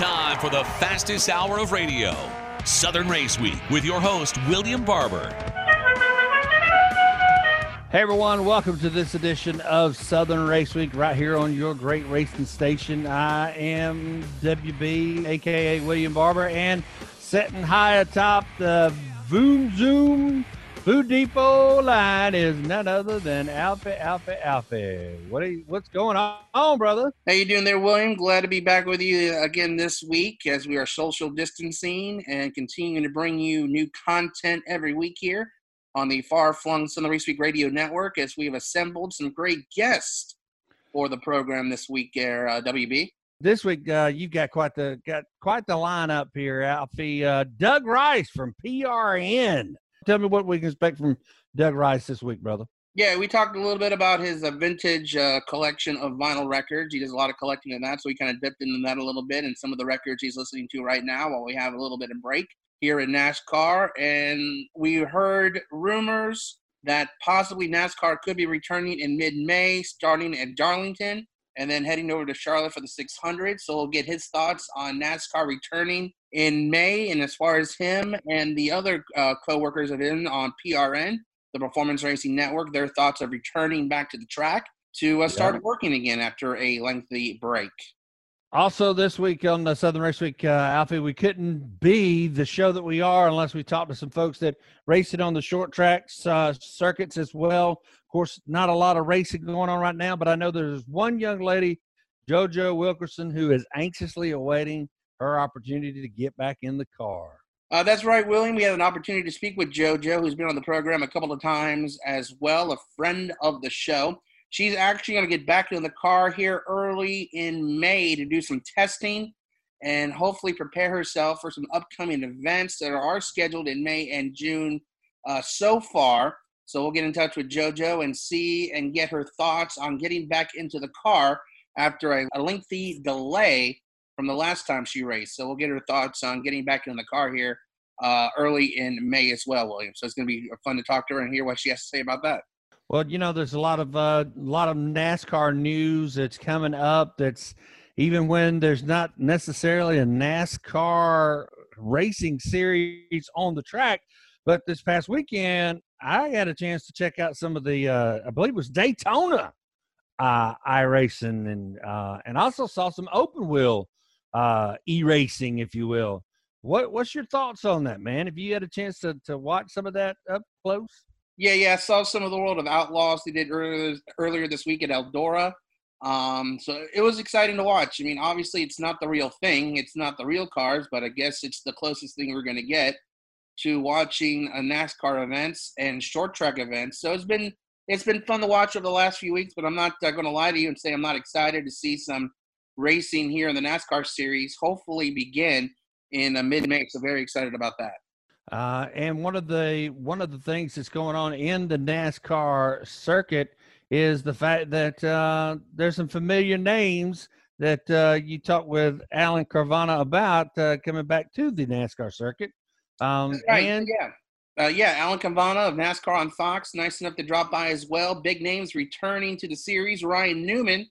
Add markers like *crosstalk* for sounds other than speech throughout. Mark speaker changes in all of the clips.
Speaker 1: time for the fastest hour of radio, Southern Race Week, with your host, William Barber.
Speaker 2: Hey everyone, welcome to this edition of Southern Race Week right here on your great racing station. I am WB, aka William Barber, and sitting high atop the Voom Zoom Food Depot line is none other than Alfie, Alfie, Alfie. What are you, what's going on, brother?
Speaker 3: How you doing there, William? Glad to be back with you again this week as we are social distancing and continuing to bring you new content every week here on the Far Flung Southern Week Radio Network as we have assembled some great guests for the program this week, there, uh, WB.
Speaker 2: This week, uh, you've got quite the got quite the lineup here, Alfie. Uh, Doug Rice from PRN. Tell me what we can expect from Doug Rice this week, brother.
Speaker 3: Yeah, we talked a little bit about his uh, vintage uh, collection of vinyl records. He does a lot of collecting in that, so we kind of dipped into that a little bit and some of the records he's listening to right now while we have a little bit of break here in NASCAR. And we heard rumors that possibly NASCAR could be returning in mid May, starting at Darlington and then heading over to Charlotte for the 600. So we'll get his thoughts on NASCAR returning in May. And as far as him and the other uh, co workers of him on PRN, the Performance Racing Network, their thoughts of returning back to the track to uh, start yeah. working again after a lengthy break.
Speaker 2: Also, this week on the Southern Race Week, uh, Alfie, we couldn't be the show that we are unless we talked to some folks that race it on the short tracks uh, circuits as well. Of course, not a lot of racing going on right now, but I know there's one young lady, JoJo Wilkerson, who is anxiously awaiting her opportunity to get back in the car.
Speaker 3: Uh, that's right, William. We had an opportunity to speak with JoJo, who's been on the program a couple of times as well, a friend of the show. She's actually going to get back in the car here early in May to do some testing and hopefully prepare herself for some upcoming events that are scheduled in May and June uh, so far. So we'll get in touch with JoJo and see and get her thoughts on getting back into the car after a, a lengthy delay from the last time she raced. So we'll get her thoughts on getting back in the car here uh, early in May as well, William. So it's going to be fun to talk to her and hear what she has to say about that.
Speaker 2: Well, you know, there's a lot of a uh, lot of NASCAR news that's coming up. That's even when there's not necessarily a NASCAR racing series on the track. But this past weekend, I had a chance to check out some of the, uh, I believe it was Daytona uh, racing, and uh, and also saw some open wheel uh, e racing, if you will. What what's your thoughts on that, man? Have you had a chance to to watch some of that up close?
Speaker 3: Yeah, yeah, I saw some of the World of Outlaws they did earlier earlier this week at Eldora. Um, so it was exciting to watch. I mean, obviously it's not the real thing, it's not the real cars, but I guess it's the closest thing we're going to get to watching a NASCAR events and short track events. So it's been it's been fun to watch over the last few weeks, but I'm not uh, going to lie to you and say I'm not excited to see some racing here in the NASCAR series. Hopefully, begin in mid May. So very excited about that.
Speaker 2: Uh, and one of the one of the things that's going on in the NASCAR circuit is the fact that uh, there's some familiar names that uh, you talked with Alan Cavanna about uh, coming back to the NASCAR circuit.
Speaker 3: Um, right. And yeah. Uh, yeah, Alan Cavanna of NASCAR on Fox, nice enough to drop by as well. Big names returning to the series. Ryan Newman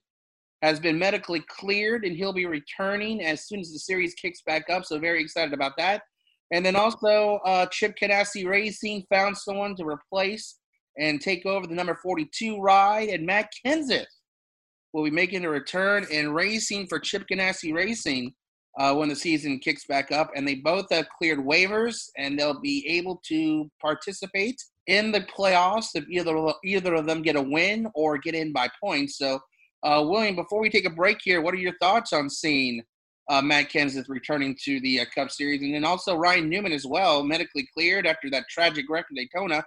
Speaker 3: has been medically cleared, and he'll be returning as soon as the series kicks back up. So very excited about that. And then also, uh, Chip Ganassi Racing found someone to replace and take over the number 42 ride. And Matt Kenseth will be making a return in racing for Chip Ganassi Racing uh, when the season kicks back up. And they both have cleared waivers, and they'll be able to participate in the playoffs if either either of them get a win or get in by points. So, uh, William, before we take a break here, what are your thoughts on seeing uh, Matt Kenseth returning to the uh, Cup Series, and then also Ryan Newman as well, medically cleared after that tragic wreck in Daytona,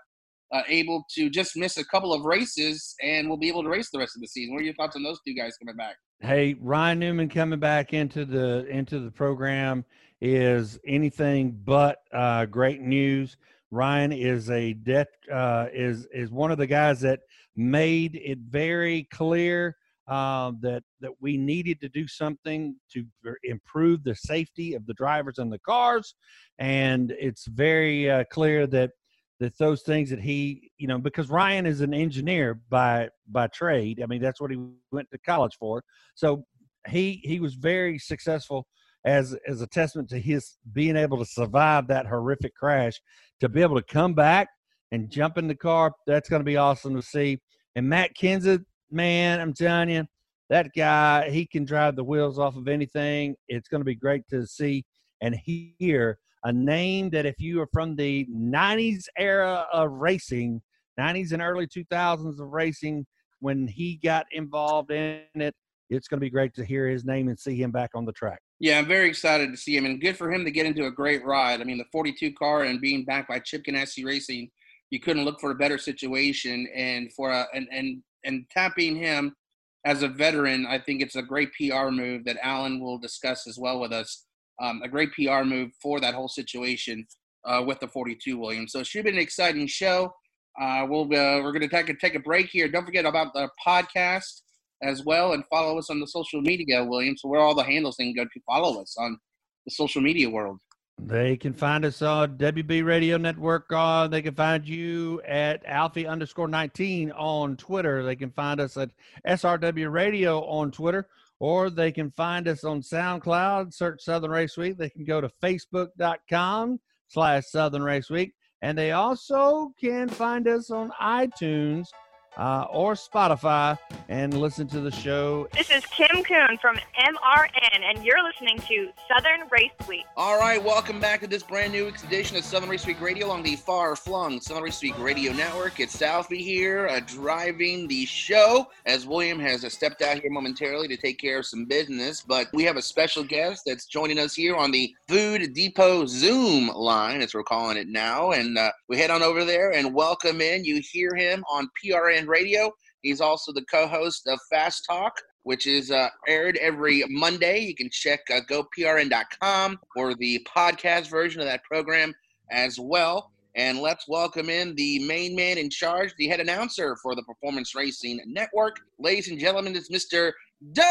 Speaker 3: uh, able to just miss a couple of races and will be able to race the rest of the season. What are your thoughts on those two guys coming back?
Speaker 2: Hey, Ryan Newman coming back into the into the program is anything but uh, great news. Ryan is a death uh, is is one of the guys that made it very clear uh, that that we needed to do something to improve the safety of the drivers and the cars, and it's very uh, clear that that those things that he you know because Ryan is an engineer by by trade. I mean that's what he went to college for. So he he was very successful as as a testament to his being able to survive that horrific crash, to be able to come back and jump in the car. That's going to be awesome to see. And Matt Kenseth, man, I'm telling you, that guy, he can drive the wheels off of anything. It's going to be great to see and hear a name that if you are from the 90s era of racing, 90s and early 2000s of racing, when he got involved in it, it's going to be great to hear his name and see him back on the track.
Speaker 3: Yeah, I'm very excited to see him, and good for him to get into a great ride. I mean, the 42 car and being backed by Chip Ganassi Racing, you couldn't look for a better situation. And for a, and and and tapping him as a veteran, I think it's a great PR move that Alan will discuss as well with us. Um, a great PR move for that whole situation uh, with the 42 Williams. So it should be an exciting show. Uh, we'll uh, we're going to take a, take a break here. Don't forget about the podcast as well, and follow us on the social media, William. So where all the handles can go to follow us on the social media world.
Speaker 2: They can find us on WB Radio Network. They can find you at Alfie underscore 19 on Twitter. They can find us at SRW Radio on Twitter, or they can find us on SoundCloud. Search Southern Race Week. They can go to Facebook.com slash Southern Race Week. And they also can find us on iTunes uh, or Spotify and listen to the show.
Speaker 4: This is Kim Coon from MRN, and you're listening to Southern Race Week.
Speaker 3: All right, welcome back to this brand new edition of Southern Race Week Radio on the far flung Southern Race Week Radio Network. It's Southie here, uh, driving the show as William has uh, stepped out here momentarily to take care of some business. But we have a special guest that's joining us here on the Food Depot Zoom line, as we're calling it now. And uh, we head on over there and welcome in. You hear him on PRN Radio. He's also the co-host of Fast Talk, which is uh, aired every Monday. You can check uh, goprn.com or the podcast version of that program as well. And let's welcome in the main man in charge, the head announcer for the Performance Racing Network. Ladies and gentlemen, it's Mr. Doug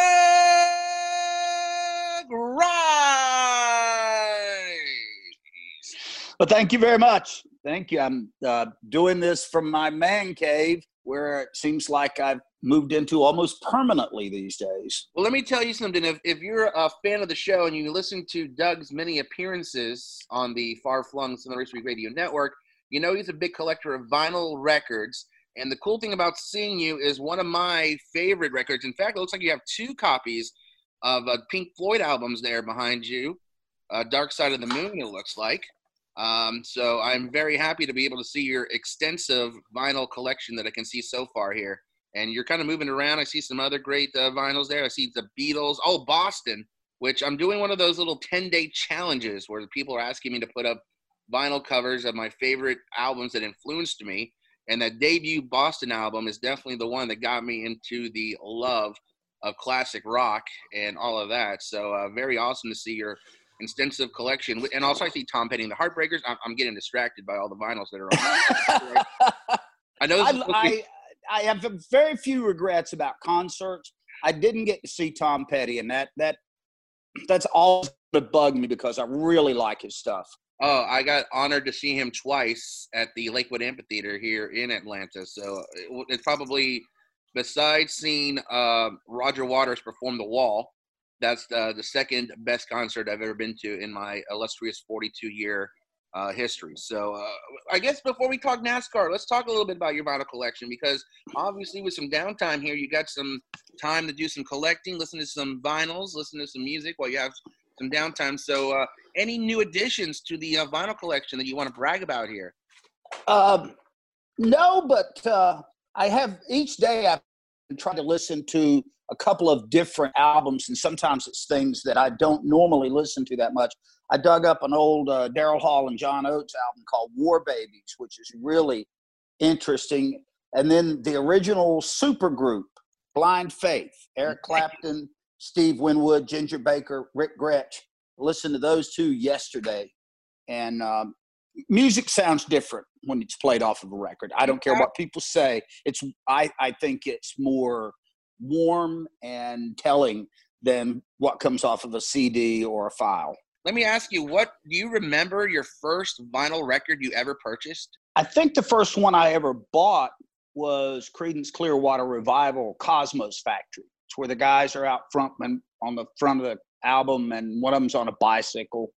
Speaker 3: Rice.
Speaker 5: Well, thank you very much. Thank you. I'm uh, doing this from my man cave where it seems like I've moved into almost permanently these days.
Speaker 3: Well, let me tell you something. If, if you're a fan of the show and you listen to Doug's many appearances on the Far Flung Southern Radio Network, you know he's a big collector of vinyl records. And the cool thing about seeing you is one of my favorite records. In fact, it looks like you have two copies of uh, Pink Floyd albums there behind you. Uh, Dark Side of the Moon, it looks like. Um, so I'm very happy to be able to see your extensive vinyl collection that I can see so far here. And you're kind of moving around. I see some other great uh, vinyls there. I see the Beatles. Oh, Boston, which I'm doing one of those little 10 day challenges where people are asking me to put up vinyl covers of my favorite albums that influenced me. And that debut Boston album is definitely the one that got me into the love of classic rock and all of that. So uh, very awesome to see your extensive collection. And also, I see Tom Petty and the Heartbreakers. I'm, I'm getting distracted by all the vinyls that are on. *laughs* I know.
Speaker 5: I, I, I, have very few regrets about concerts. I didn't get to see Tom Petty, and that that that's all that bugged me because I really like his stuff.
Speaker 3: Oh, I got honored to see him twice at the Lakewood Amphitheater here in Atlanta. So it's probably besides seeing uh, Roger Waters perform The Wall, that's the, the second best concert I've ever been to in my illustrious 42 year uh, history. So uh, I guess before we talk NASCAR, let's talk a little bit about your vinyl collection because obviously with some downtime here, you got some time to do some collecting, listen to some vinyls, listen to some music while you have some downtime. So uh, any new additions to the uh, vinyl collection that you want to brag about here?
Speaker 5: Um, no, but uh, I have each day I try to listen to a couple of different albums, and sometimes it's things that I don't normally listen to that much. I dug up an old uh, Daryl Hall and John Oates album called War Babies, which is really interesting. And then the original supergroup, Blind Faith, Eric Clapton, Steve Winwood, Ginger Baker, Rick Grech. Listened to those two yesterday, and um, music sounds different when it's played off of a record. I don't care what people say. It's I I think it's more warm and telling than what comes off of a CD or a file.
Speaker 3: Let me ask you, what do you remember your first vinyl record you ever purchased?
Speaker 5: I think the first one I ever bought was Creedence Clearwater Revival Cosmo's Factory. It's where the guys are out front and on the front of the album, and one of them's on a bicycle.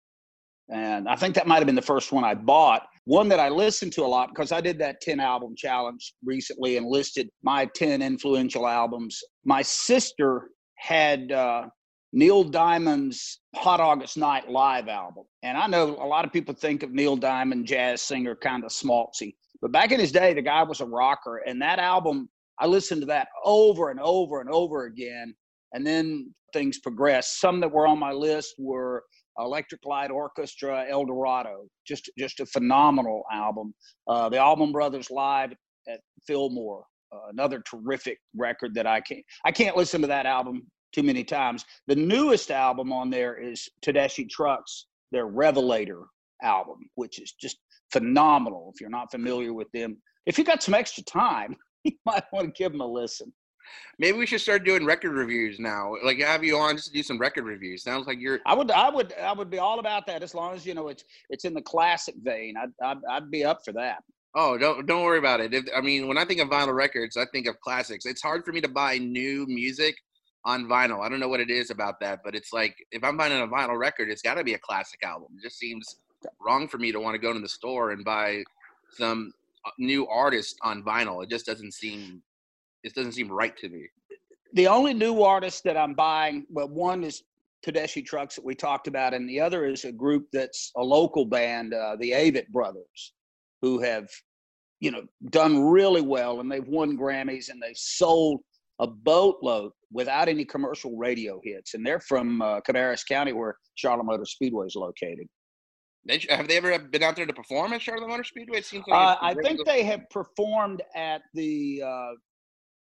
Speaker 5: And I think that might have been the first one I bought. One that I listened to a lot because I did that 10 album challenge recently and listed my 10 influential albums. My sister had uh, Neil Diamond's Hot August Night live album. And I know a lot of people think of Neil Diamond, jazz singer, kind of smaltzy. But back in his day, the guy was a rocker. And that album, I listened to that over and over and over again. And then things progressed. Some that were on my list were Electric Light Orchestra, Eldorado, just just a phenomenal album. Uh, the Allman Brothers live at Fillmore, uh, another terrific record that I can't I can't listen to that album too many times. The newest album on there is Tedeschi Trucks, their Revelator album, which is just phenomenal. If you're not familiar with them, if you got some extra time, *laughs* you might want to give them a listen.
Speaker 3: Maybe we should start doing record reviews now. Like have you on just to do some record reviews. Sounds like you're.
Speaker 5: I would, I would, I would be all about that as long as you know it's it's in the classic vein. I'd I'd, I'd be up for that.
Speaker 3: Oh, don't don't worry about it. If, I mean, when I think of vinyl records, I think of classics. It's hard for me to buy new music on vinyl. I don't know what it is about that, but it's like if I'm buying a vinyl record, it's got to be a classic album. It just seems wrong for me to want to go to the store and buy some uh, new artist on vinyl. It just doesn't seem it doesn't seem right to me.
Speaker 5: The only new artist that I'm buying, well, one is Tedeschi Trucks that we talked about, and the other is a group that's a local band, uh, the Avett Brothers, who have, you know, done really well, and they've won Grammys, and they've sold a boatload without any commercial radio hits, and they're from uh, Cabarrus County, where Charlotte Motor Speedway is located.
Speaker 3: They, have they ever been out there to perform at Charlotte Motor Speedway? It seems
Speaker 5: like uh, I think they have performed at the uh,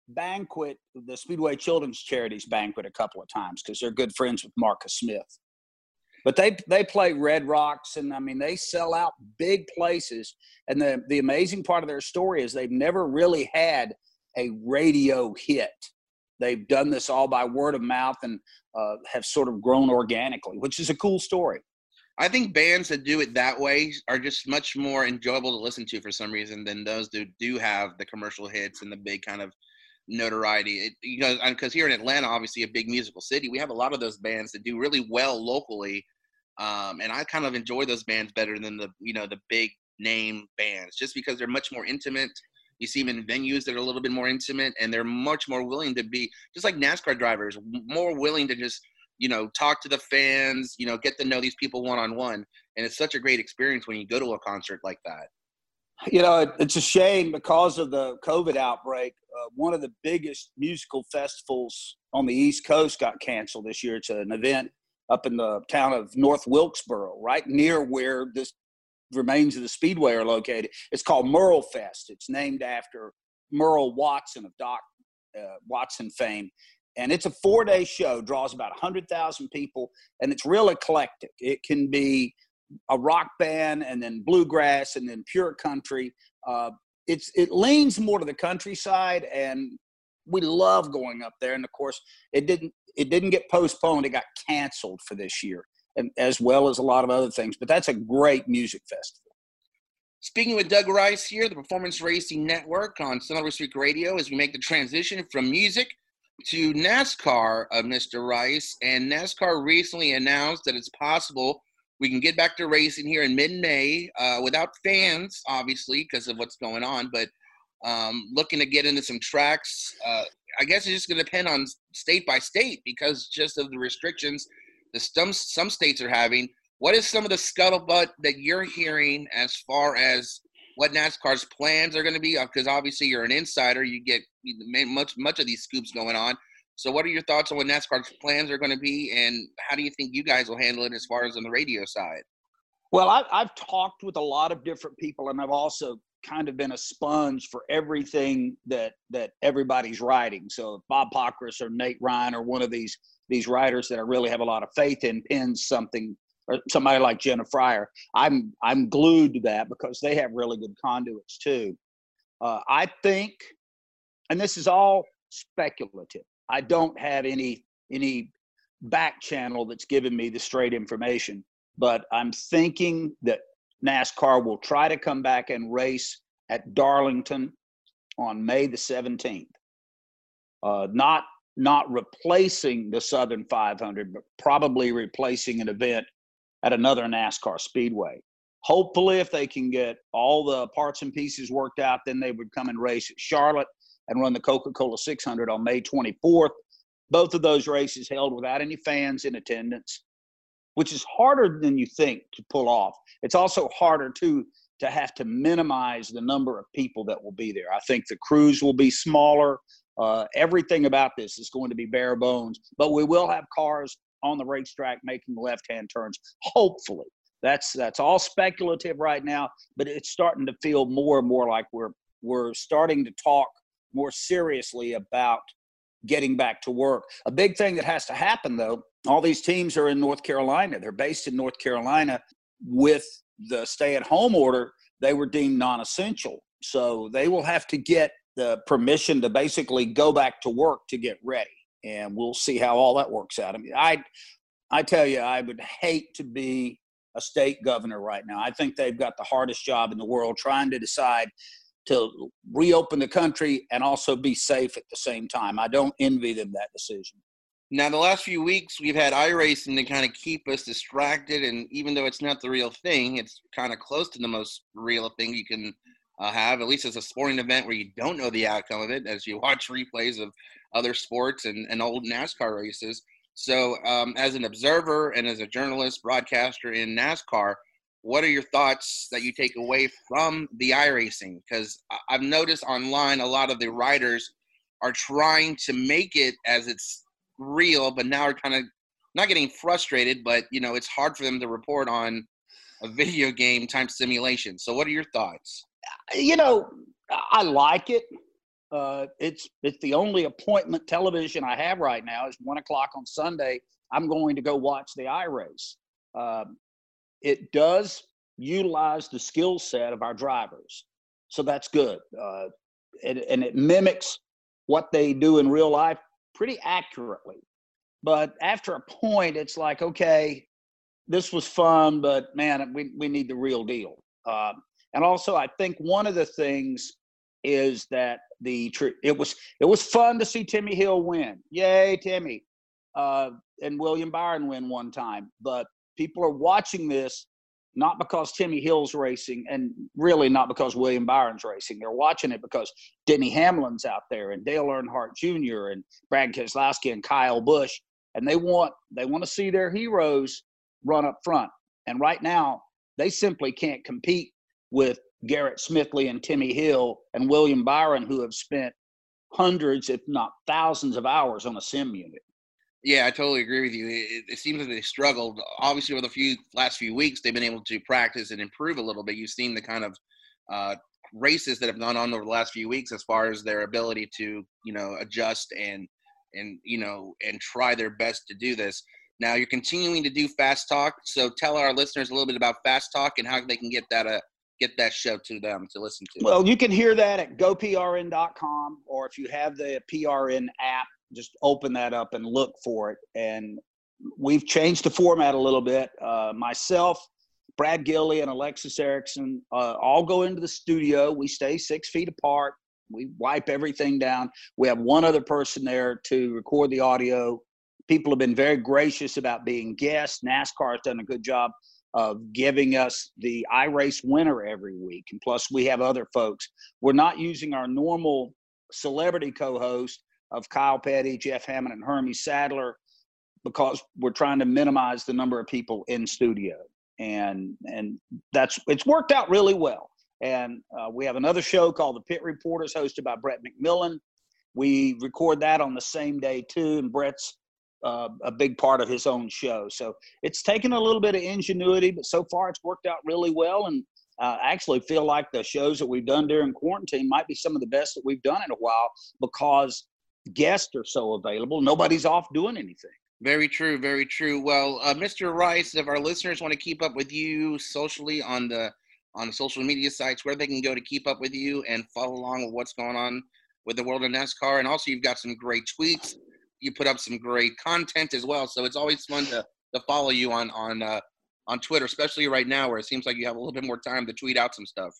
Speaker 5: banquet, the Speedway Children's Charities banquet, a couple of times because they're good friends with Marcus Smith. But they they play Red Rocks, and I mean they sell out big places. And the the amazing part of their story is they've never really had a radio hit. They've done this all by word of mouth and uh, have sort of grown organically, which is a cool story.
Speaker 3: I think bands that do it that way are just much more enjoyable to listen to for some reason than those that do have the commercial hits and the big kind of notoriety. It, you know, because here in Atlanta, obviously a big musical city, we have a lot of those bands that do really well locally, um, and I kind of enjoy those bands better than the you know the big name bands, just because they're much more intimate. You see them in venues that are a little bit more intimate, and they're much more willing to be just like NASCAR drivers, more willing to just you know talk to the fans, you know, get to know these people one on one, and it's such a great experience when you go to a concert like that
Speaker 5: you know, it's a shame because of the COVID outbreak. Uh, one of the biggest musical festivals on the East Coast got canceled this year. It's an event up in the town of North Wilkesboro, right near where this remains of the Speedway are located. It's called Merle Fest. It's named after Merle Watson of Doc uh, Watson fame. And it's a four day show, draws about 100,000 people, and it's real eclectic. It can be a rock band and then bluegrass and then pure country. Uh, it's it leans more to the countryside, and we love going up there. And of course, it didn't it didn't get postponed; it got canceled for this year, and as well as a lot of other things. But that's a great music festival.
Speaker 3: Speaking with Doug Rice here, the Performance Racing Network on Southern Week Radio, as we make the transition from music to NASCAR, uh, Mr. Rice. And NASCAR recently announced that it's possible we can get back to racing here in mid-May uh, without fans, obviously, because of what's going on. But um, looking to get into some tracks. Uh, I guess it's just going to depend on state by state because just of the restrictions the some some states are having. What is some of the scuttlebutt that you're hearing as far as what NASCAR's plans are going to be? Because obviously you're an insider, you get much much of these scoops going on. So, what are your thoughts on what NASCAR's plans are going to be, and how do you think you guys will handle it as far as on the radio side?
Speaker 5: Well, I, I've talked with a lot of different people, and I've also kind of been a sponge for everything that that everybody's writing. So, Bob Pockrass or Nate Ryan or one of these these writers that I really have a lot of faith in pins something or somebody like Jenna Fryer. I'm I'm glued to that because they have really good conduits too. Uh, I think, and this is all speculative. I don't have any any back channel that's giving me the straight information, but I'm thinking that NASCAR will try to come back and race at Darlington on May the 17th. Uh, not not replacing the Southern 500, but probably replacing an event at another NASCAR speedway. Hopefully, if they can get all the parts and pieces worked out, then they would come and race at Charlotte and run the Coca Cola 600 on May 24th. Both of those races held without any fans in attendance, which is harder than you think to pull off. It's also harder, too, to have to minimize the number of people that will be there. I think the crews will be smaller. Uh, everything about this is going to be bare bones, but we will have cars on the racetrack making left-hand turns. Hopefully, that's that's all speculative right now, but it's starting to feel more and more like we're we're starting to talk more seriously about getting back to work. A big thing that has to happen though, all these teams are in North Carolina. They're based in North Carolina with the stay-at-home order. They were deemed non-essential, so they will have to get the permission to basically go back to work to get ready and we'll see how all that works out i mean i i tell you i would hate to be a state governor right now i think they've got the hardest job in the world trying to decide to reopen the country and also be safe at the same time i don't envy them that decision
Speaker 3: now the last few weeks we've had iRacing to kind of keep us distracted and even though it's not the real thing it's kind of close to the most real thing you can uh, have, at least as a sporting event where you don't know the outcome of it, as you watch replays of other sports and, and old NASCAR races. So, um, as an observer and as a journalist, broadcaster in NASCAR, what are your thoughts that you take away from the iRacing? Because I've noticed online a lot of the riders are trying to make it as it's real, but now are kind of not getting frustrated, but you know, it's hard for them to report on a video game time simulation. So, what are your thoughts?
Speaker 5: you know, I like it. Uh, it's it's the only appointment television I have right now is one o'clock on Sunday. I'm going to go watch the iRace. Um, it does utilize the skill set of our drivers, so that's good. Uh, and, and it mimics what they do in real life pretty accurately. But after a point, it's like, okay, this was fun, but man, we, we need the real deal. Uh, and also, I think one of the things is that the it was it was fun to see Timmy Hill win. Yay, Timmy! Uh, and William Byron win one time. But people are watching this not because Timmy Hill's racing, and really not because William Byron's racing. They're watching it because Denny Hamlin's out there, and Dale Earnhardt Jr. and Brad Keselowski and Kyle Busch, and they want they want to see their heroes run up front. And right now, they simply can't compete with Garrett Smithley and Timmy Hill and William Byron, who have spent hundreds, if not thousands, of hours on a sim unit.
Speaker 3: Yeah, I totally agree with you. It, it seems that they struggled. Obviously, over the few last few weeks, they've been able to practice and improve a little bit. You've seen the kind of uh, races that have gone on over the last few weeks, as far as their ability to, you know, adjust and and you know and try their best to do this. Now you're continuing to do fast talk, so tell our listeners a little bit about fast talk and how they can get that uh, get that show to them to listen to?
Speaker 5: Well, you can hear that at goprn.com, or if you have the PRN app, just open that up and look for it. And we've changed the format a little bit. Uh, myself, Brad Gillie, and Alexis Erickson uh, all go into the studio. We stay six feet apart. We wipe everything down. We have one other person there to record the audio. People have been very gracious about being guests. NASCAR has done a good job of giving us the iRace winner every week. And plus, we have other folks. We're not using our normal celebrity co host of Kyle Petty, Jeff Hammond, and Hermie Sadler because we're trying to minimize the number of people in studio. And, and that's it's worked out really well. And uh, we have another show called The Pit Reporters, hosted by Brett McMillan. We record that on the same day too, and Brett's uh, a big part of his own show. So it's taken a little bit of ingenuity, but so far it's worked out really well. And uh, actually feel like the shows that we've done during quarantine might be some of the best that we've done in a while because guests are so available. Nobody's off doing anything.
Speaker 3: Very true. Very true. Well, uh, Mr. Rice, if our listeners want to keep up with you socially on the on the social media sites, where they can go to keep up with you and follow along with what's going on with the world of NASCAR, and also you've got some great tweets you put up some great content as well. So it's always fun to, to follow you on on uh, on Twitter, especially right now where it seems like you have a little bit more time to tweet out some stuff.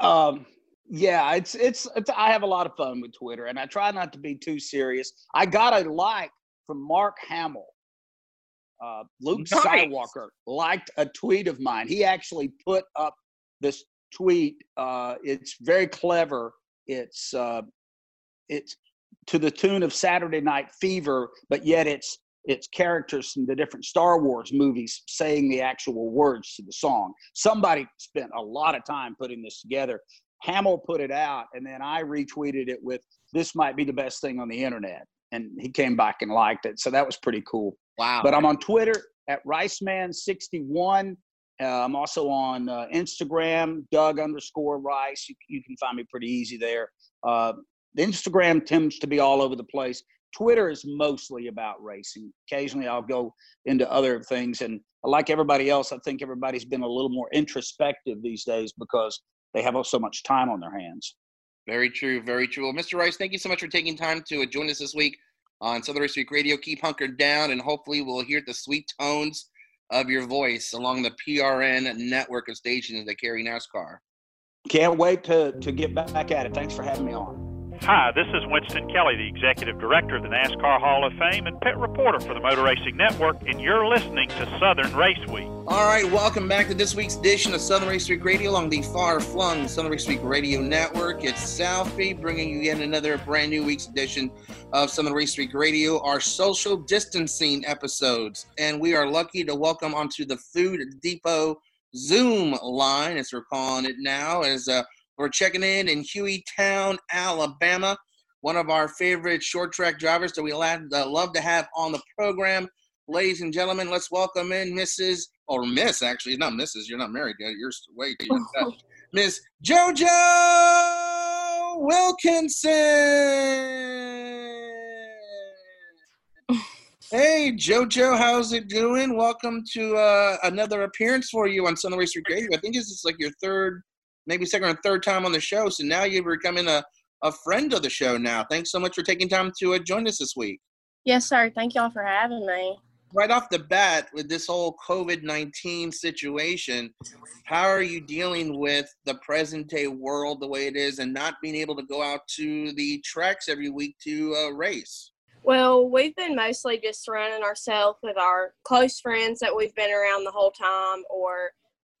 Speaker 5: Um, Yeah, it's, it's, it's I have a lot of fun with Twitter, and I try not to be too serious. I got a like from Mark Hamill. Uh, Luke nice. Skywalker liked a tweet of mine. He actually put up this tweet. Uh, it's very clever. It's uh, it's to the tune of Saturday Night Fever, but yet it's it's characters from the different Star Wars movies saying the actual words to the song. Somebody spent a lot of time putting this together. Hamill put it out, and then I retweeted it with "This might be the best thing on the internet," and he came back and liked it. So that was pretty cool.
Speaker 3: Wow!
Speaker 5: But I'm on Twitter at Riceman61. Uh, I'm also on uh, Instagram, Doug underscore Rice. You, you, can find me pretty easy there. Uh, Instagram tends to be all over the place. Twitter is mostly about racing. Occasionally, I'll go into other things. And like everybody else, I think everybody's been a little more introspective these days because they have so much time on their hands.
Speaker 3: Very true. Very true. Well, Mr. Rice, thank you so much for taking time to uh, join us this week on Southern Race Week Radio. Keep hunkered down, and hopefully, we'll hear the sweet tones of your voice along the PRN network of stations that carry NASCAR.
Speaker 5: Can't wait to, to get back at it. Thanks for having me on.
Speaker 6: Hi, this is Winston Kelley, the Executive Director of the NASCAR Hall of Fame and pit reporter for the Motor Racing Network, and you're listening to Southern Race Week.
Speaker 3: All right, welcome back to this week's edition of Southern Race Week Radio along the far-flung Southern Race Week Radio Network. It's Southie bringing you yet another brand new week's edition of Southern Race Week Radio, our social distancing episodes. And we are lucky to welcome onto the Food Depot Zoom line, as we're calling it now, as uh, we're checking in in Hueytown, Alabama. One of our favorite short track drivers that we uh, love to have on the program. Ladies and gentlemen, let's welcome in Mrs. or Miss, actually, not Mrs. You're not married yet. You're way too *laughs* Miss JoJo Wilkinson. Hey Jojo, how's it doing? Welcome to uh, another appearance for you on Southern Race Radio. I think this is like your third maybe second or third time on the show. So now you're becoming a, a friend of the show now. Thanks so much for taking time to uh, join us this week.
Speaker 7: Yes, sir. Thank y'all for having me.
Speaker 3: Right off the bat, with this whole COVID 19 situation, how are you dealing with the present day world the way it is and not being able to go out to the tracks every week to uh, race?
Speaker 7: Well, we've been mostly just surrounding ourselves with our close friends that we've been around the whole time or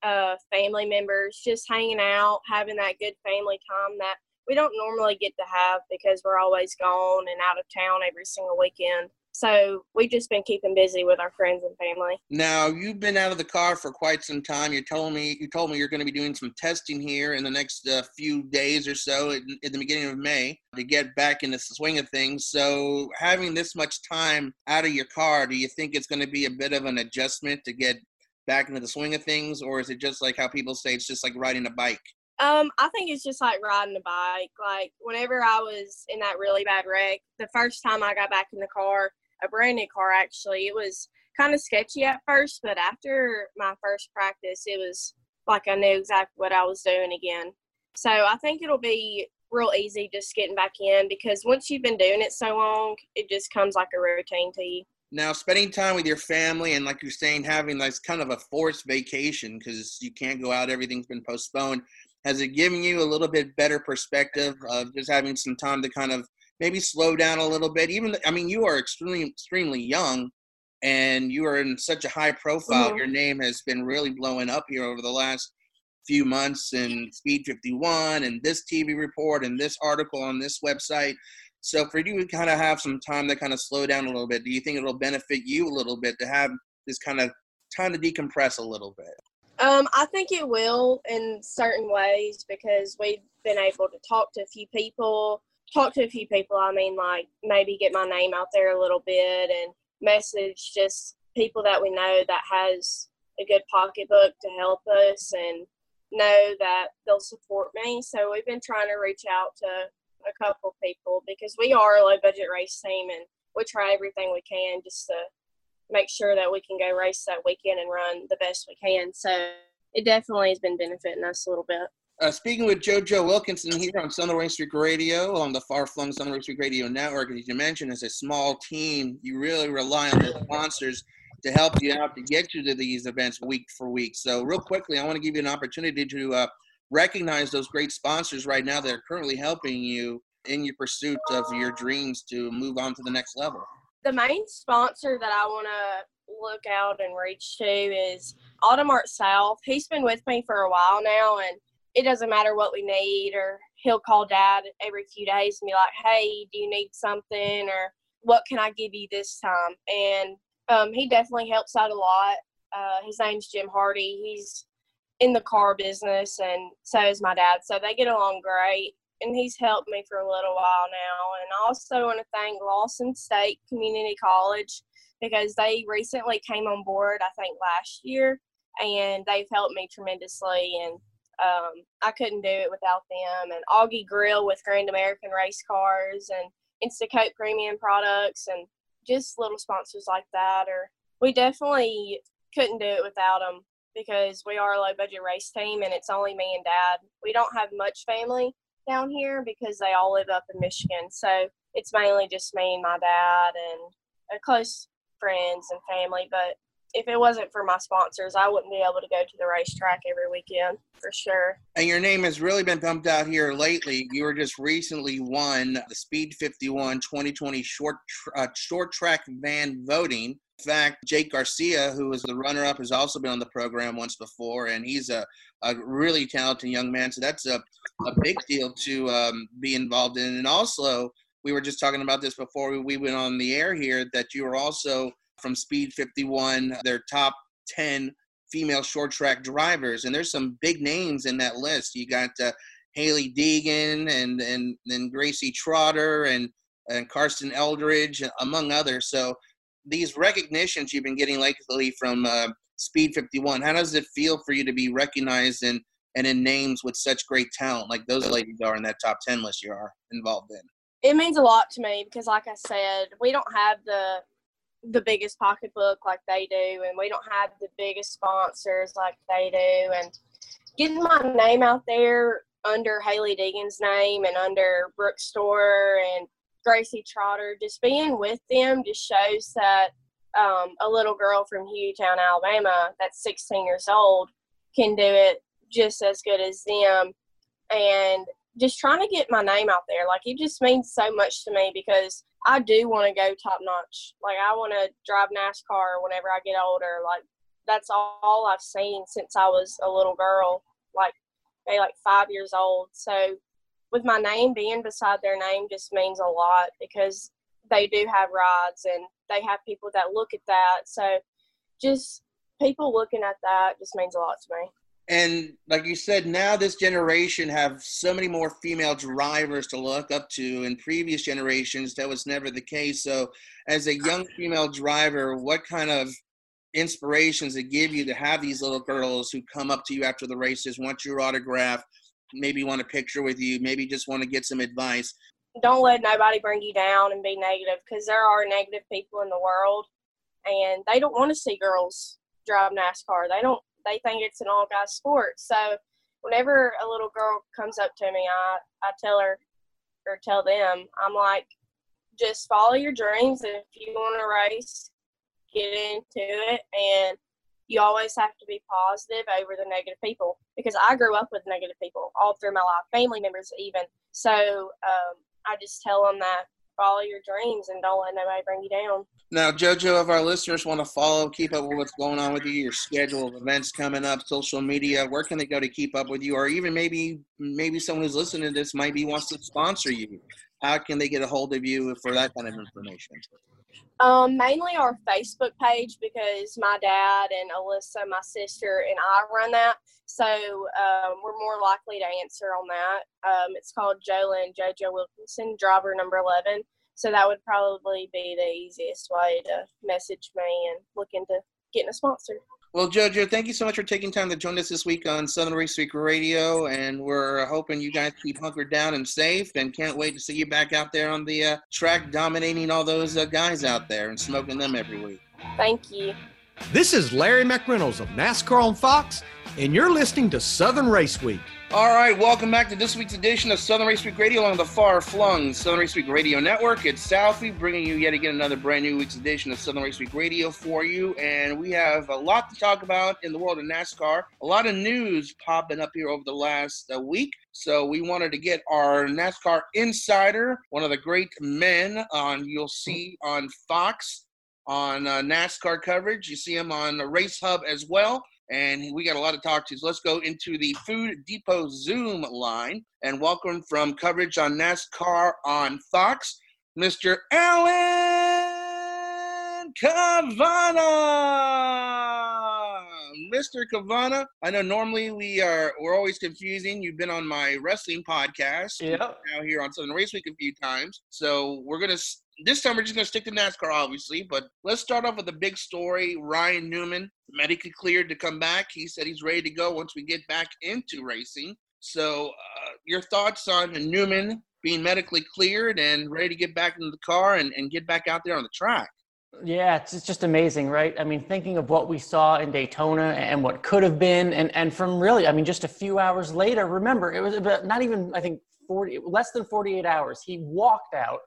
Speaker 7: uh, family members, just hanging out, having that good family time that we don't normally get to have because we're always gone and out of town every single weekend. So we've just been keeping busy with our friends and family.
Speaker 3: Now you've been out of the car for quite some time. You told me you told me you're going to be doing some testing here in the next uh, few days or so in, in the beginning of May to get back in the swing of things. So having this much time out of your car, do you think it's going to be a bit of an adjustment to get back into the swing of things, or is it just like how people say it's just like riding a bike?
Speaker 7: Um, I think it's just like riding a bike. Like whenever I was in that really bad wreck, the first time I got back in the car, a brand new car actually, it was kind of sketchy at first, but after my first practice, it was like I knew exactly what I was doing again. So I think it'll be real easy just getting back in because once you've been doing it so long, it just comes like a routine to you.
Speaker 3: Now, spending time with your family and, like you're saying, having like kind of a forced vacation because you can't go out, everything's been postponed. Has it given you a little bit better perspective of just having some time to kind of maybe slow down a little bit? Even, I mean, you are extremely, extremely young and you are in such a high profile. Mm-hmm. Your name has been really blowing up here over the last few months and Speed 51 and this TV report and this article on this website. So for you to kind of have some time to kind of slow down a little bit, do you think it'll benefit you a little bit to have this kind of time to decompress a little bit?
Speaker 7: Um, I think it will in certain ways because we've been able to talk to a few people. Talk to a few people. I mean, like maybe get my name out there a little bit and message just people that we know that has a good pocketbook to help us and know that they'll support me. So we've been trying to reach out to a couple people because we are a low budget race team and we try everything we can just to make sure that we can go race that weekend and run the best we can. So it definitely has been benefiting us a little bit.
Speaker 3: Uh, speaking with JoJo Wilkinson here on Southern Race Street Radio on the far flung Southern Race Street Radio network, as you mentioned, as a small team, you really rely on the sponsors to help you out to get you to these events week for week. So, real quickly, I want to give you an opportunity to uh, recognize those great sponsors right now that are currently helping you in your pursuit of your dreams to move on to the next level?
Speaker 7: The main sponsor that I want to look out and reach to is Automart South. He's been with me for a while now, and it doesn't matter what we need, or he'll call dad every few days and be like, hey, do you need something? Or what can I give you this time? And um, he definitely helps out a lot. Uh, his name's Jim Hardy. He's in the car business, and so is my dad. So they get along great, and he's helped me for a little while now. And I also want to thank Lawson State Community College because they recently came on board, I think last year, and they've helped me tremendously. And um, I couldn't do it without them. And Augie Grill with Grand American Race Cars and Instacoat Premium products and just little sponsors like that. Or we definitely couldn't do it without them because we are a low budget race team and it's only me and dad. We don't have much family down here because they all live up in Michigan. So it's mainly just me and my dad and uh, close friends and family. But if it wasn't for my sponsors, I wouldn't be able to go to the racetrack every weekend for sure.
Speaker 3: And your name has really been pumped out here lately. You were just recently won the Speed 51 2020 short uh, short track van voting. In fact, Jake Garcia, who was the runner up, has also been on the program once before, and he's a, a really talented young man. So that's a, a big deal to um, be involved in. And also, we were just talking about this before we went on the air here that you were also from Speed 51, their top 10 female short track drivers. And there's some big names in that list. You got uh, Hailie Deegan and, and, and Gracie Trotter and, and Karsten Eldridge, among others. So these recognitions you've been getting lately from uh, Speed 51, how does it feel for you to be recognized and, and in names with such great talent like those ladies are in that top 10 list you are involved in?
Speaker 7: It means a lot to me because, like I said, we don't have the the biggest pocketbook like they do, and we don't have the biggest sponsors like they do. And getting my name out there under Hailie Deegan's name and under Brooke Storer and Gracie Trotter, just being with them just shows that um, a little girl from Hueytown, Alabama, that's 16 years old, can do it just as good as them. And just trying to get my name out there, like it just means so much to me because I do want to go top notch. Like I want to drive NASCAR whenever I get older. Like that's all I've seen since I was a little girl, like maybe like five years old. So with my name being beside their name just means a lot because they do have rides and they have people that look at that. So just people looking at that just means a lot to me
Speaker 3: and like you said now this generation have so many more female drivers to look up to in previous generations. That was never the case. So as a young female driver what kind of inspirations it give you to have these little girls who come up to you after the races want your autograph maybe want a picture with you maybe just want to get some advice?
Speaker 7: Don't let nobody bring you down and be negative because there are negative people in the world and they don't want to see girls drive nascar. They don't they think it's an all guys sport. So whenever a little girl comes up to me, I, I tell her or tell them, I'm like, just follow your dreams. And if you want to race, get into it. And you always have to be positive over the negative people because I grew up with negative people all through my life, family members even. So um, I just tell them that follow your dreams and don't let nobody bring you down.
Speaker 3: Now, JoJo, if our listeners want to follow, keep up with what's going on with you, your schedule of events coming up, social media, where can they go to keep up with you? Or even maybe maybe someone who's listening to this might be wants to sponsor you. How can they get a hold of you for that kind of information?
Speaker 7: Um, mainly our Facebook page because my dad and Alyssa, my sister, and I run that. So um, we're more likely to answer on that. Um, it's called Jolyn JoJo Wilkinson, driver number 11. So that would probably be the easiest way to message me and look into getting a sponsor.
Speaker 3: Well, Jojo, thank you so much for taking time to join us this week on Southern Race Week Radio, and we're hoping you guys keep hunkered down and safe, and can't wait to see you back out there on the uh, track, dominating all those uh, guys out there and smoking them every week.
Speaker 7: Thank you.
Speaker 8: This is Larry McReynolds of NASCAR on Fox, and you're listening to Southern Race Week.
Speaker 3: All right, welcome back to this week's edition of Southern Race Week Radio on the far flung Southern Race Week Radio Network. It's Southie bringing you yet again another brand new week's edition of Southern Race Week Radio for you. And we have a lot to talk about in the world of NASCAR, a lot of news popping up here over the last uh, week. So we wanted to get our NASCAR insider, one of the great men on you'll see on Fox on uh, NASCAR coverage. You see him on Race Hub as well and we got a lot to talk to. So let's go into the Food Depot Zoom line and welcome from coverage on NASCAR on Fox, Mr. Alan Cavanna. Mr. Cavanna, I know normally we are we're always confusing. You've been on my wrestling podcast.
Speaker 9: Yeah.
Speaker 3: Now here on Southern Race Week a few times. So we're gonna this time we're just going to stick to NASCAR, obviously. But let's start off with the big story. Ryan Newman, medically cleared to come back. He said he's ready to go once we get back into racing. So, uh, your thoughts on Newman being medically cleared and ready to get back into the car and, and get back out there on the track?
Speaker 9: Yeah, it's, it's just amazing, right? I mean, thinking of what we saw in Daytona and what could have been, and, and from really, I mean, just a few hours later, remember, it was about not even, I think, 40, less than 48 hours. He walked out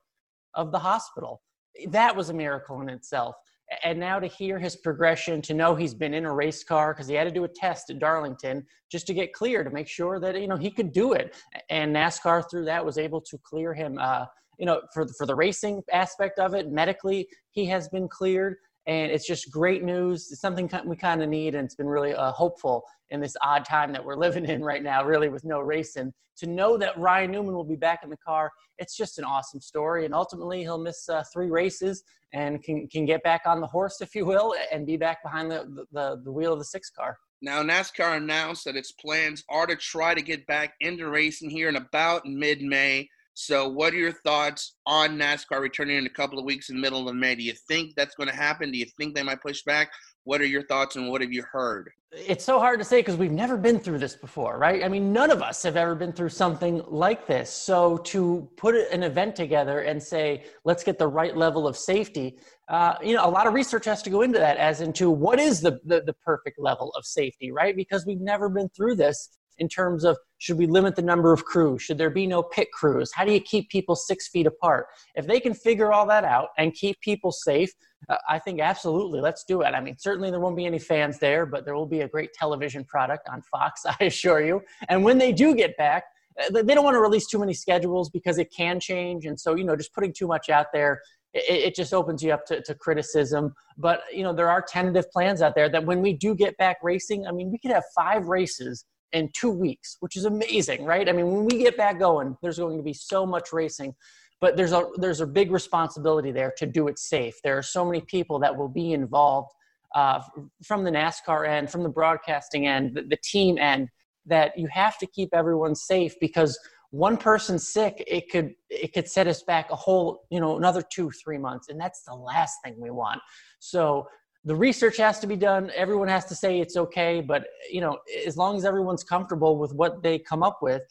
Speaker 9: of the hospital. That was a miracle in itself. And now to hear his progression, to know he's been in a race car because he had to do a test at Darlington just to get clear to make sure that you know he could do it. And NASCAR through that was able to clear him. Uh, you know, for for the racing aspect of it, medically he has been cleared, and it's just great news. It's something we kind of need, and it's been really uh, hopeful in this odd time that we're living in right now, really with no racing. To know that Ryan Newman will be back in the car, it's just an awesome story. And ultimately, he'll miss uh, three races and can, can get back on the horse, if you will, and be back behind the, the, the wheel of the six car.
Speaker 3: Now, NASCAR announced that its plans are to try to get back into racing here in about mid May. So, what are your thoughts on NASCAR returning in a couple of weeks in the middle of May? Do you think that's going to happen? Do you think they might push back? What are your thoughts and what have you heard?
Speaker 9: It's so hard to say because we've never been through this before, right? I mean, none of us have ever been through something like this. So to put an event together and say, let's get the right level of safety, uh, you know, a lot of research has to go into that, as into what is the, the, the perfect level of safety, right? Because we've never been through this in terms of should we limit the number of crews? Should there be no pit crews? How do you keep people six feet apart? If they can figure all that out and keep people safe, uh, I think absolutely, let's do it. I mean, certainly there won't be any fans there, but there will be a great television product on Fox, *laughs* I assure you. And when they do get back, uh, they don't want to release too many schedules because it can change. And so, you know, just putting too much out there, it, just opens you up to, to criticism. But, you know, there are tentative plans out there that when we do get back racing, I mean, we could have five races in two weeks, which is amazing, right? I mean, when we get back going, there's going to be so much racing but there's a there's a big responsibility there to do it safe. There are so many people that will be involved uh, from the NASCAR end, from the broadcasting end, the, the team end, that you have to keep everyone safe because one person sick, it could it could set us back a whole you know another two three months, and that's the last thing we want. So the research has to be done everyone has to say it's okay but you know as long as everyone's comfortable with what they come up with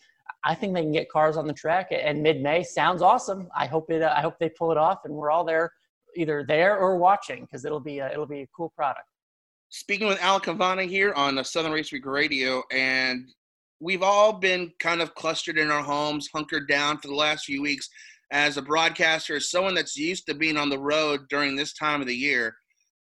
Speaker 9: I think they can get cars on the track and mid-May sounds awesome. I hope it. Uh, I hope they pull it off, and we're all there, either there or watching, because it'll be a, it'll be a cool product.
Speaker 3: Speaking with Al Cavanna here on the Southern Race Week Radio, and we've all been kind of clustered in our homes, hunkered down for the last few weeks. As a broadcaster, as someone that's used to being on the road during this time of the year,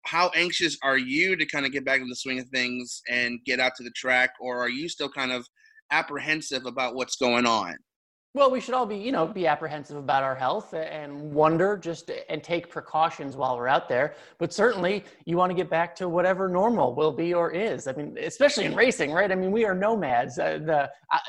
Speaker 3: how anxious are you to kind of get back in the swing of things and get out to the track, or are you still kind of apprehensive about what's going on?
Speaker 9: Well, we should all be, you know, be apprehensive about our health and wonder just and take precautions while we're out there. But certainly, you want to get back to whatever normal will be or is. I mean, especially in racing, right? I mean, we are nomads. Uh, the uh,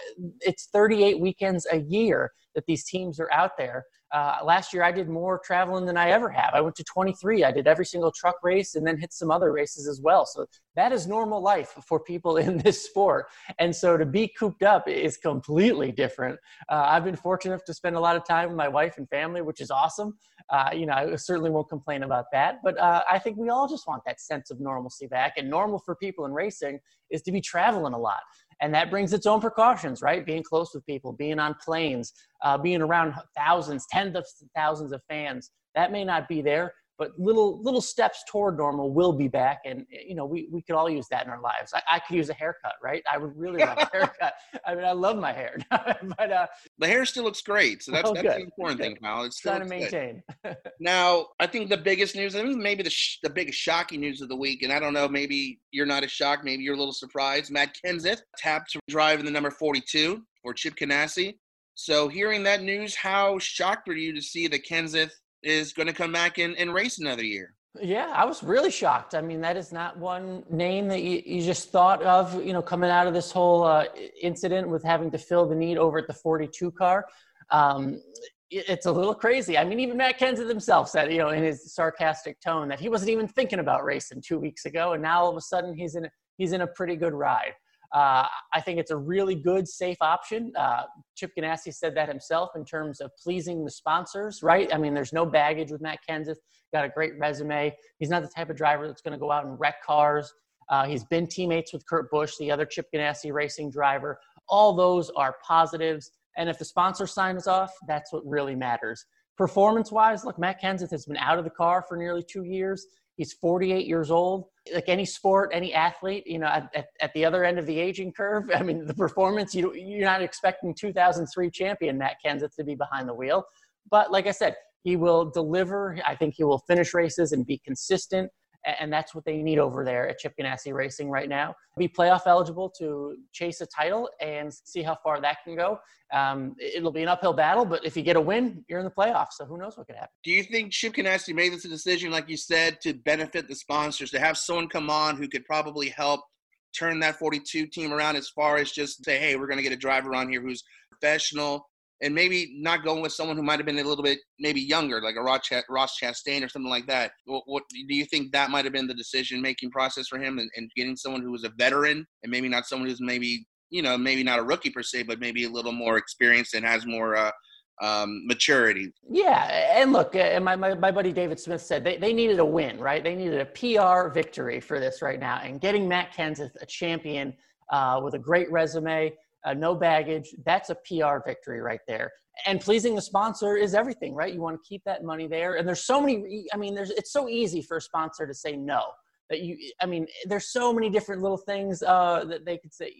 Speaker 9: it's 38 weekends a year that these teams are out there. Uh, last year, I did more traveling than I ever have. I went to 23. I did every single truck race and then hit some other races as well. So that is normal life for people *laughs* in this sport. And so to be cooped up is completely different. Uh, I've been fortunate enough to spend a lot of time with my wife and family, which is awesome. Uh, you know, I certainly won't complain about that. But uh, I think we all just want that sense of normalcy back. And normal for people in racing is to be traveling a lot and that brings its own precautions right? Being close with people being on planes uh, being around thousands tens of thousands of fans. That may not be there but little little steps toward normal will be back. And you know we, we could all use that in our lives. I, I could use a haircut right? I would really love a *laughs* haircut. I mean i love my hair. *laughs* But uh
Speaker 3: the hair still looks great so that's,
Speaker 9: oh,
Speaker 3: that's the important thing pal it's
Speaker 9: trying to maintain. *laughs*
Speaker 3: Now i think the biggest news i think maybe the sh- the biggest shocking news of the week and i don't know maybe you're not as shocked maybe you're a little surprised. Matt kenseth tapped to drive in the number 42 for chip ganassi. So hearing that news how shocked were you to see that kenseth is going to come back and, and race another year.
Speaker 9: Yeah, I was really shocked. I mean, that is not one name that you, you just thought of, you know, coming out of this whole uh, incident with having to fill the need over at the 42 car. Um, it, it's a little crazy. I mean, even Matt Kenseth himself said, you know, in his sarcastic tone that he wasn't even thinking about racing two weeks ago. And now all of a sudden he's in, he's in a pretty good ride. Uh, I think it's a really good, safe option. Uh, Chip Ganassi said that himself in terms of pleasing the sponsors, right? I mean, there's no baggage with Matt Kenseth. Got a great resume. He's not the type of driver that's going to go out and wreck cars. Uh, he's been teammates with Kurt Busch, the other Chip Ganassi racing driver. All those are positives. And if the sponsor signs off, that's what really matters. Performance wise, look, Matt Kenseth has been out of the car for nearly two years. He's 48 years old. Like any sport, any athlete, you know, at, at, at, the other end of the aging curve, *laughs* I mean, the performance, you, you're not expecting 2003 champion Matt Kenseth to be behind the wheel. But like I said, he will deliver. I think he will finish races and be consistent and that's what they need over there at Chip Ganassi Racing right now. Be playoff eligible to chase a title and see how far that can go. Um, it'll be an uphill battle, but if you get a win, you're in the playoffs. So who knows what could happen?
Speaker 3: Do you think Chip Ganassi made this a decision, like you said, to benefit the sponsors, to have someone come on who could probably help turn that 42 team around as far as just say, hey, we're going to get a driver on here who's professional, and maybe not going with someone who might have been a little bit maybe younger, like a Ross, Chastain or something like that. What, what, do you think that might have been the decision making process for him and, and, getting someone who was a veteran and maybe not someone who's maybe you know maybe not a rookie per se, but maybe a little more experienced and has more uh, um, maturity.
Speaker 9: Yeah, and look, uh, my, my, my buddy David Smith said they, they needed a win, right? They needed a PR victory for this right now, and getting Matt Kenseth a champion uh, with a great resume uh, no baggage. That's a PR victory right there. And pleasing the sponsor is everything, right? You want to keep that money there. And there's so many. I mean, there's it's so easy for a sponsor to say no. That you, I mean, there's so many different little things uh, that they could say.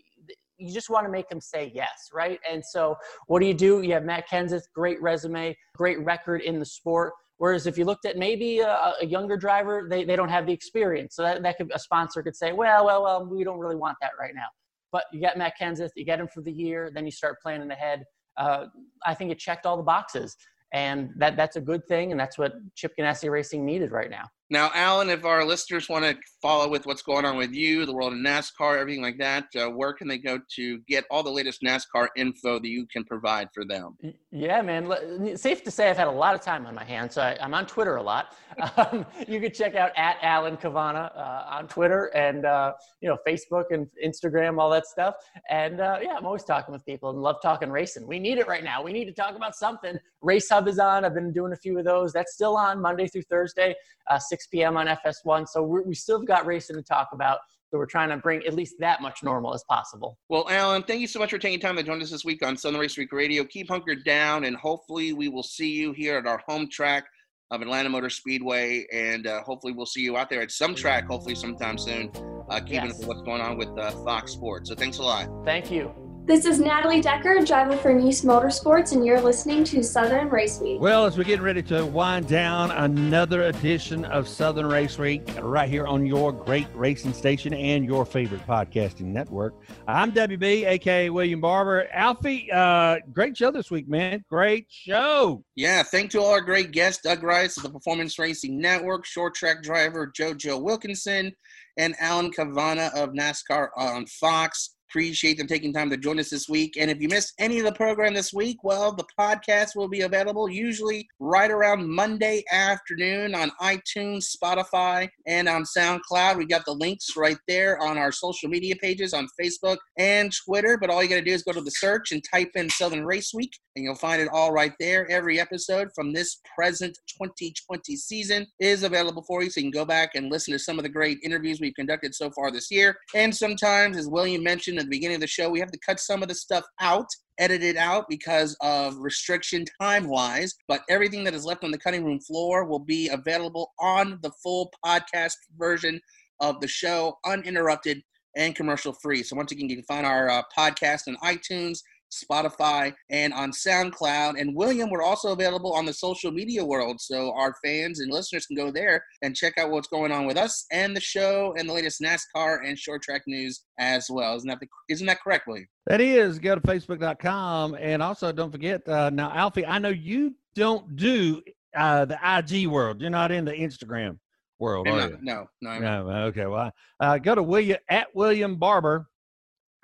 Speaker 9: You just want to make them say yes, right? And so, what do you do? You have Matt Kenseth, great resume, great record in the sport. Whereas if you looked at maybe a, a, younger driver, they, they don't have the experience. So that, that could a sponsor could say, well, well, well, we don't really want that right now. But you get Matt Kenseth, you get him for the year, then you start planning ahead. Uh, I think it checked all the boxes, and that that's a good thing, and that's what Chip Ganassi Racing needed right now.
Speaker 3: Now, Alan, if our listeners want to follow with what's going on with you, the world of NASCAR, everything like that, uh, where can they go to get all the latest NASCAR info that you can provide for them?
Speaker 9: Yeah, man. Safe to say I've had a lot of time on my hands. So I, am on Twitter a lot. *laughs* Um, you can check out at Alan Cavanna uh, on Twitter and, uh, you know, Facebook and Instagram, all that stuff. And uh, yeah, I'm always talking with people and love talking racing. We need it right now. We need to talk about something. Race Hub is on. I've been doing a few of those. That's still on Monday through Thursday, uh, 6 p.m. on FS1. So we still have got racing to talk about. So we're trying to bring at least that much normal as possible.
Speaker 3: Well, Alan, thank you so much for taking time to join us this week on Southern Race Week Radio. Keep hunkered down, and hopefully we will see you here at our home track of Atlanta Motor Speedway, and uh, hopefully we'll see you out there at some track, hopefully sometime soon, uh, keeping yes. up with what's going on with uh, Fox Sports. So thanks a lot.
Speaker 9: Thank you.
Speaker 10: This is Natalie Decker, driver for Niece Motorsports, and you're listening to Southern Race Week.
Speaker 2: Well, as we're getting ready to wind down another edition of Southern Race Week right here on your great racing station and your favorite podcasting network, I'm WB, aka William Barber. Alfie, uh, great show this week, man. Great show.
Speaker 3: Yeah, thank to all our great guests, Doug Rice of the Performance Racing Network, short track driver JoJo Wilkinson, and Alan Cavanna of NASCAR on Fox. Appreciate them taking time to join us this week. And if you missed any of the program this week, well, the podcast will be available usually right around Monday afternoon on iTunes, Spotify, and on SoundCloud. We got the links right there on our social media pages on Facebook and Twitter. But all you got to do is go to the search and type in Southern Race Week. And you'll find it all right there. Every episode from this present 2020 season is available for you, so you can go back and listen to some of the great interviews we've conducted so far this year. And sometimes, as William mentioned at the beginning of the show, we have to cut some of the stuff out edit it out because of restriction time wise, but everything that is left on the cutting room floor will be available on the full podcast version of the show, uninterrupted and commercial free. So, once again, you can find our uh, podcast on iTunes, Spotify, and on SoundCloud. And William, we're also available on the social media world. So our fans and listeners can go there and check out what's going on with us and the show and the latest NASCAR and short track news as well. Isn't that the, isn't that correct, William?
Speaker 2: That is. Go to facebook.com. And also don't forget, uh, now, Alfie, I know you don't do uh, the IG world. You're not in the Instagram world,
Speaker 3: no,
Speaker 2: are you?
Speaker 3: No, no,
Speaker 2: no. Okay. Well, uh, go to William at William Barber,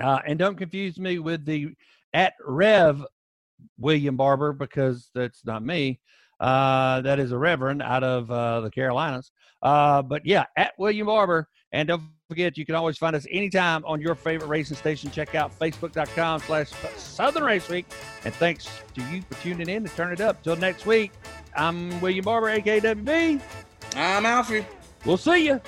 Speaker 2: uh, and don't confuse me with the at Rev William Barber because that's not me. Uh, that is a reverend out of uh, the Carolinas. Uh, but yeah, at William Barber. And don't forget, you can always find us anytime on your favorite racing station. Check out facebook.com slash Southern Race Week. And thanks to you for tuning in to turn it up. Till next week, I'm William Barber, AKWB.
Speaker 3: I'm Alfred.
Speaker 2: We'll see you.